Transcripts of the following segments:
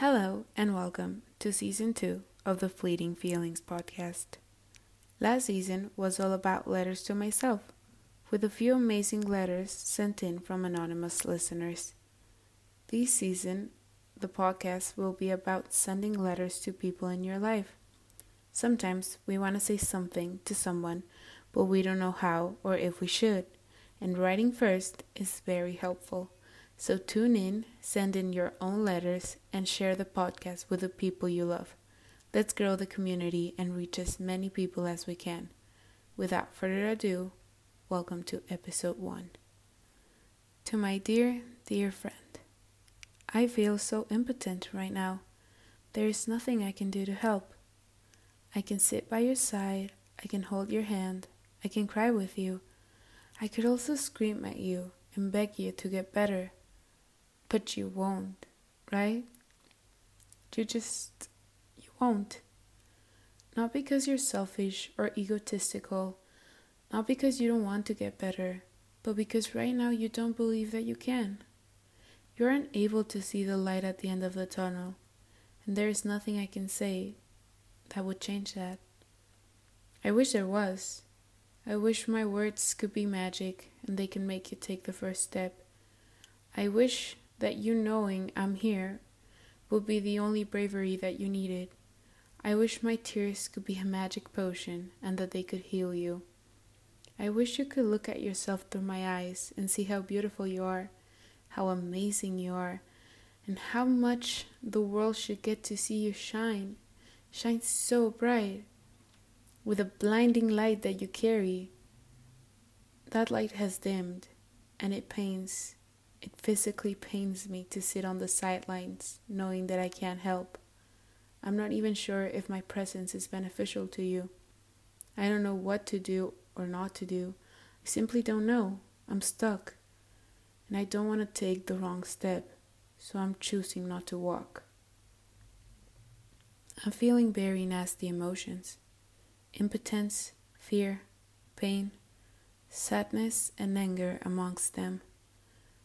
Hello and welcome to season two of the Fleeting Feelings podcast. Last season was all about letters to myself, with a few amazing letters sent in from anonymous listeners. This season, the podcast will be about sending letters to people in your life. Sometimes we want to say something to someone, but we don't know how or if we should, and writing first is very helpful. So tune in, send in your own letters, and share the podcast with the people you love. Let's grow the community and reach as many people as we can. Without further ado, welcome to episode 1. To my dear, dear friend, I feel so impotent right now. There is nothing I can do to help. I can sit by your side, I can hold your hand, I can cry with you. I could also scream at you and beg you to get better but you won't, right? You just, you won't. Not because you're selfish or egotistical, not because you don't want to get better, but because right now you don't believe that you can. You're unable to see the light at the end of the tunnel, and there is nothing I can say that would change that. I wish there was. I wish my words could be magic and they can make you take the first step. I wish that you knowing I'm here will be the only bravery that you needed. I wish my tears could be a magic potion and that they could heal you. I wish you could look at yourself through my eyes and see how beautiful you are, how amazing you are, and how much the world should get to see you shine. Shine so bright with a blinding light that you carry. That light has dimmed and it pains it physically pains me to sit on the sidelines knowing that I can't help. I'm not even sure if my presence is beneficial to you. I don't know what to do or not to do. I simply don't know. I'm stuck. And I don't want to take the wrong step, so I'm choosing not to walk. I'm feeling very nasty emotions impotence, fear, pain, sadness, and anger amongst them.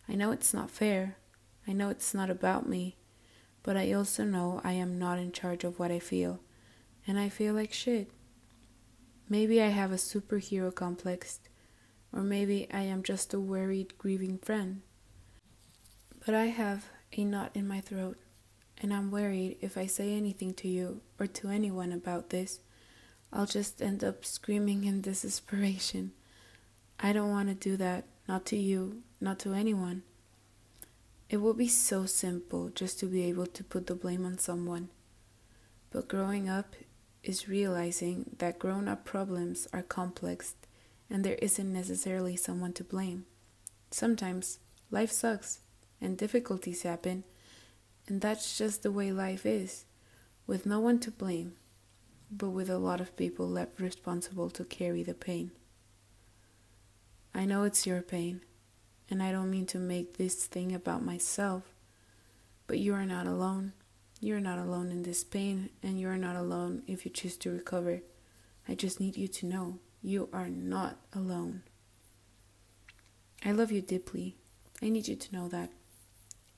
I know it's not fair. I know it's not about me. But I also know I am not in charge of what I feel. And I feel like shit. Maybe I have a superhero complex. Or maybe I am just a worried, grieving friend. But I have a knot in my throat. And I'm worried if I say anything to you or to anyone about this, I'll just end up screaming in desperation. I don't want to do that, not to you, not to anyone. It would be so simple just to be able to put the blame on someone. But growing up is realizing that grown up problems are complex and there isn't necessarily someone to blame. Sometimes life sucks and difficulties happen, and that's just the way life is, with no one to blame, but with a lot of people left responsible to carry the pain. I know it's your pain and I don't mean to make this thing about myself, but you are not alone. You are not alone in this pain, and you are not alone if you choose to recover. I just need you to know you are not alone. I love you deeply. I need you to know that.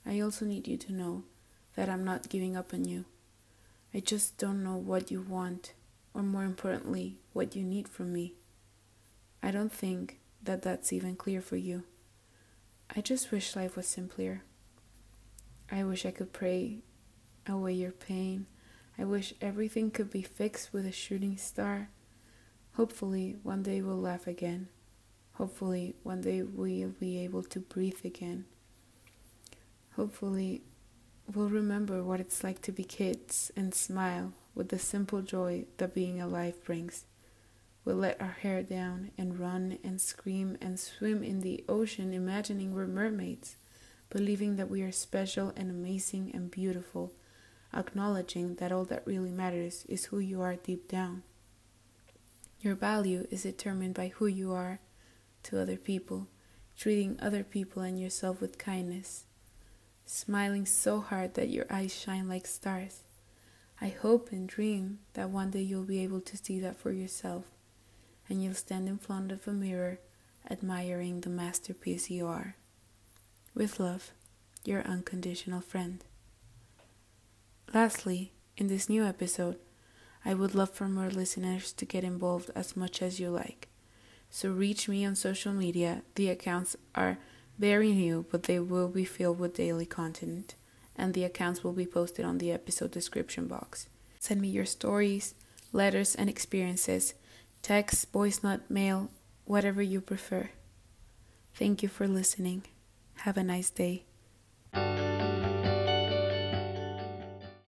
I also need you to know that I'm not giving up on you. I just don't know what you want, or more importantly, what you need from me. I don't think that that's even clear for you. I just wish life was simpler. I wish I could pray away your pain. I wish everything could be fixed with a shooting star. Hopefully, one day we'll laugh again. Hopefully, one day we'll be able to breathe again. Hopefully, we'll remember what it's like to be kids and smile with the simple joy that being alive brings. We'll let our hair down and run and scream and swim in the ocean, imagining we're mermaids, believing that we are special and amazing and beautiful, acknowledging that all that really matters is who you are deep down. Your value is determined by who you are to other people, treating other people and yourself with kindness, smiling so hard that your eyes shine like stars. I hope and dream that one day you'll be able to see that for yourself and you'll stand in front of a mirror admiring the masterpiece you are. With love, your unconditional friend. Lastly, in this new episode, I would love for more listeners to get involved as much as you like. So reach me on social media. The accounts are very new, but they will be filled with daily content, and the accounts will be posted on the episode description box. Send me your stories, letters, and experiences, text, voice note, mail, whatever you prefer. Thank you for listening. Have a nice day.